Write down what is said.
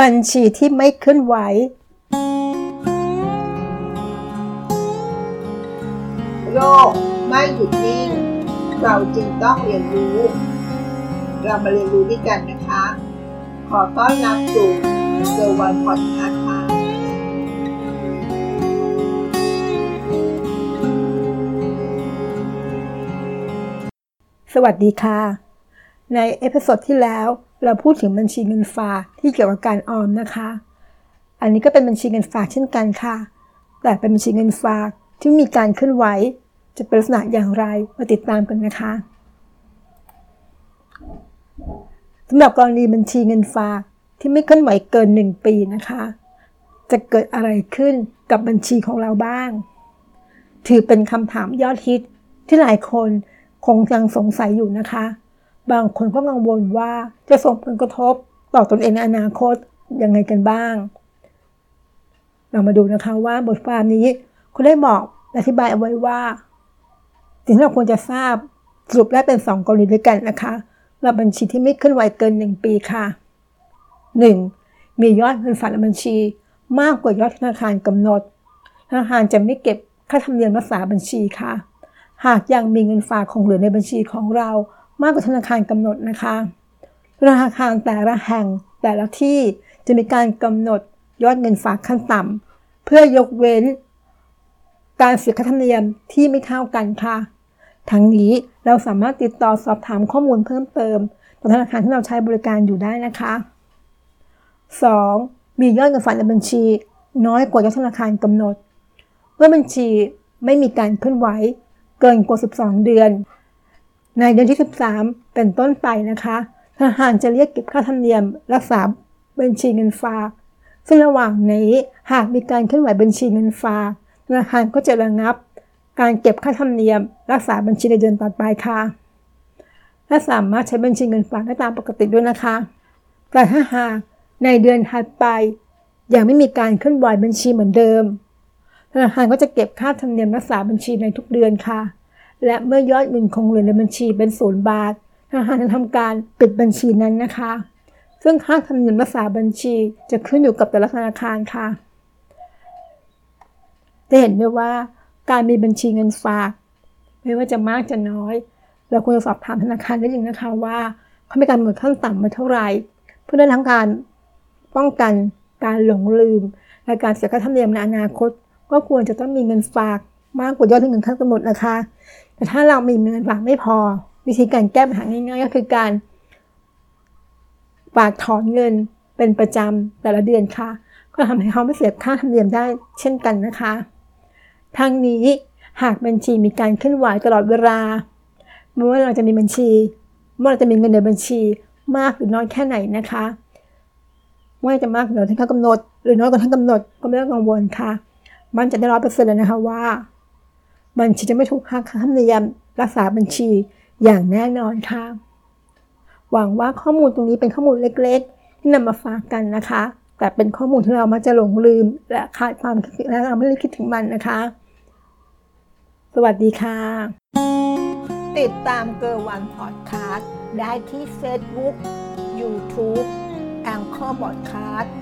บัญชีที่ไม่เคลื่อนไหว โลกไม่หยุดนิ่ง เราจึงต้องเรียนรู้ เรามาเรียนรู้ด้วยกันนะคะ ขอต้อนรับสู่เซอร์วันพอดคาส์ค่ะสวัสดีค่ะ ใน episode ที่แล้ว เราพูดถึงบัญชีเงินฝากที่เกี่ยวกับการออมนะคะ อันนี้ก็เป็นบัญชีเงินฝากเช่นกันค่ะ แต่เป็นบัญชีเงินฝากที่มีการเคลื่อนไหว จะเป็นลักษณะอย่างไรมาติดตามกันนะคะสำหรับกรณีบัญชีเงินฝากที่ไม่เคลื่อนไหวเกิน 1 ปีนะคะ จะเกิดอะไรขึ้นกับบัญชีของเราบ้าง ถือเป็นคำถามยอดฮิตที่หลายคนคงยังสงสัยอยู่นะคะ บางคนก็กังวลว่าจะส่งผลกระทบต่อตนเองในอนาคตยังไงกันบ้าง เรามาดูนะคะว่าบทความนี้คุณได้บอกอธิบายเอาไว้ว่า สิ่งที่เราควรจะทราบสรุปได้เป็น 2 กรณีด้วยกันนะคะสำหรับบัญชีที่ไม่เคลื่อนไหวเกิน 1 ปีค่ะ 1. มียอดเงินฝากในบัญชี มากกว่ายอดธนาคารกำหนด ธนาคารจะไม่เก็บค่าธรรมเนียมรักษาบัญชีค่ะ หากยังมีเงินฝากคงเหลือในบัญชีของเรา มากกว่าธนาคารกำหนดนะคะธนาคารแต่ละแห่งแต่ละที่จะมีการกำหนดยอดเงินฝากขั้นต่ำเพื่อยกเว้น การเสียค่าธรรมเนียมที่ไม่เท่ากันค่ะ ทั้งนี้เราสามารถติดต่อสอบถามข้อมูลเพิ่มเติมต่อธนาคารที่เราใช้บริการอยู่ได้นะคะ 2. มียอดเงินฝากในบัญชี น้อยกว่ายอดธนาคารกำหนด เมื่อบัญชีไม่มีการเคลื่อนไหวเกินกว่า 12 เดือน ในเดือนที่ 13 เป็นต้นไปนะคะธนาคารจะเรียกเก็บค่าธรรมเนียม รักษาบัญชีเงินฝาก ซึ่งระหว่างนี้หากมีการเคลื่อนไหวบัญชีเงินฝากธนาคารก็จะระงับ การเก็บค่าธรรมเนียม รักษาบัญชีในเดือนต่อไปค่ะ และสามารถใช้บัญชีเงินฝากได้ตามปกติด้วยนะคะ แต่ถ้าหากในเดือนถัดไป ยังไม่มีการเคลื่อนไหวบัญชีเหมือนเดิมธนาคารก็จะเก็บค่าธรรมเนียมรักษาบัญชีในทุกเดือนค่ะ และเมื่อยอดเงินคงเหลือในบัญชีเป็นศูนย์บาทธนาคารจะทำการปิดบัญชีนั้นนะคะ ซึ่งค่าธรรมเนียมรักษาบัญชีจะขึ้นอยู่กับแต่ละธนาคารค่ะ จะเห็นได้ว่าการมีบัญชีเงินฝาก ไม่ว่าจะมากจะน้อย เราควรจะสอบถามธนาคารได้ยิงนะคะว่าเขามีการหนดขั้นต่ำไว้เท่าไหร่ เพื่อได้ทั้งการป้องกันการหลงลืมและการเสียค่าธรรมเนียมในอนาคต ก็ควรจะต้องมีเงินฝาก มากกว่ายอดที่เงินขั้นกำหนดนะคะ แต่ถ้าเรามีเงินฝากไม่พอ วิธีการแก้ปัญหาง่ายๆก็คือการฝากถอนเงินเป็นประจำแต่ละเดือนค่ะ ก็ทำให้เขาไม่เสียค่าธรรมเนียมได้เช่นกันนะคะทั้งนี้หากบัญชีมีการเคลื่อนไหวตลอดเวลาไม่ว่าเราจะมีบัญชีว่าเราจะมีเงินในบัญชีมากหรือน้อยแค่ไหนนะคะว่าจะมากหรือน้อยที่เขากำหนด หรือน้อยกว่าที่กำหนดก็ไม่ต้องกังวลค่ะ มันจะได้ร้อยเปอร์เซ็นต์เลยนะคะว่า บัญชีจะไม่ถูกหักค่าธรรมเนียมรักษาบัญชีอย่างแน่นอนค่ะ หวังว่าข้อมูลตรงนี้เป็นข้อมูลเล็กๆ ที่นำมาฝากกันนะคะ แต่เป็นข้อมูลที่เรามักจะหลงลืม และขาดความคิดและเราไม่ได้คิดถึงมันนะคะ สวัสดีค่ะ ติดตามเกอร์วันพอดคาส์ได้ที่ Facebook YouTube Anchor podcast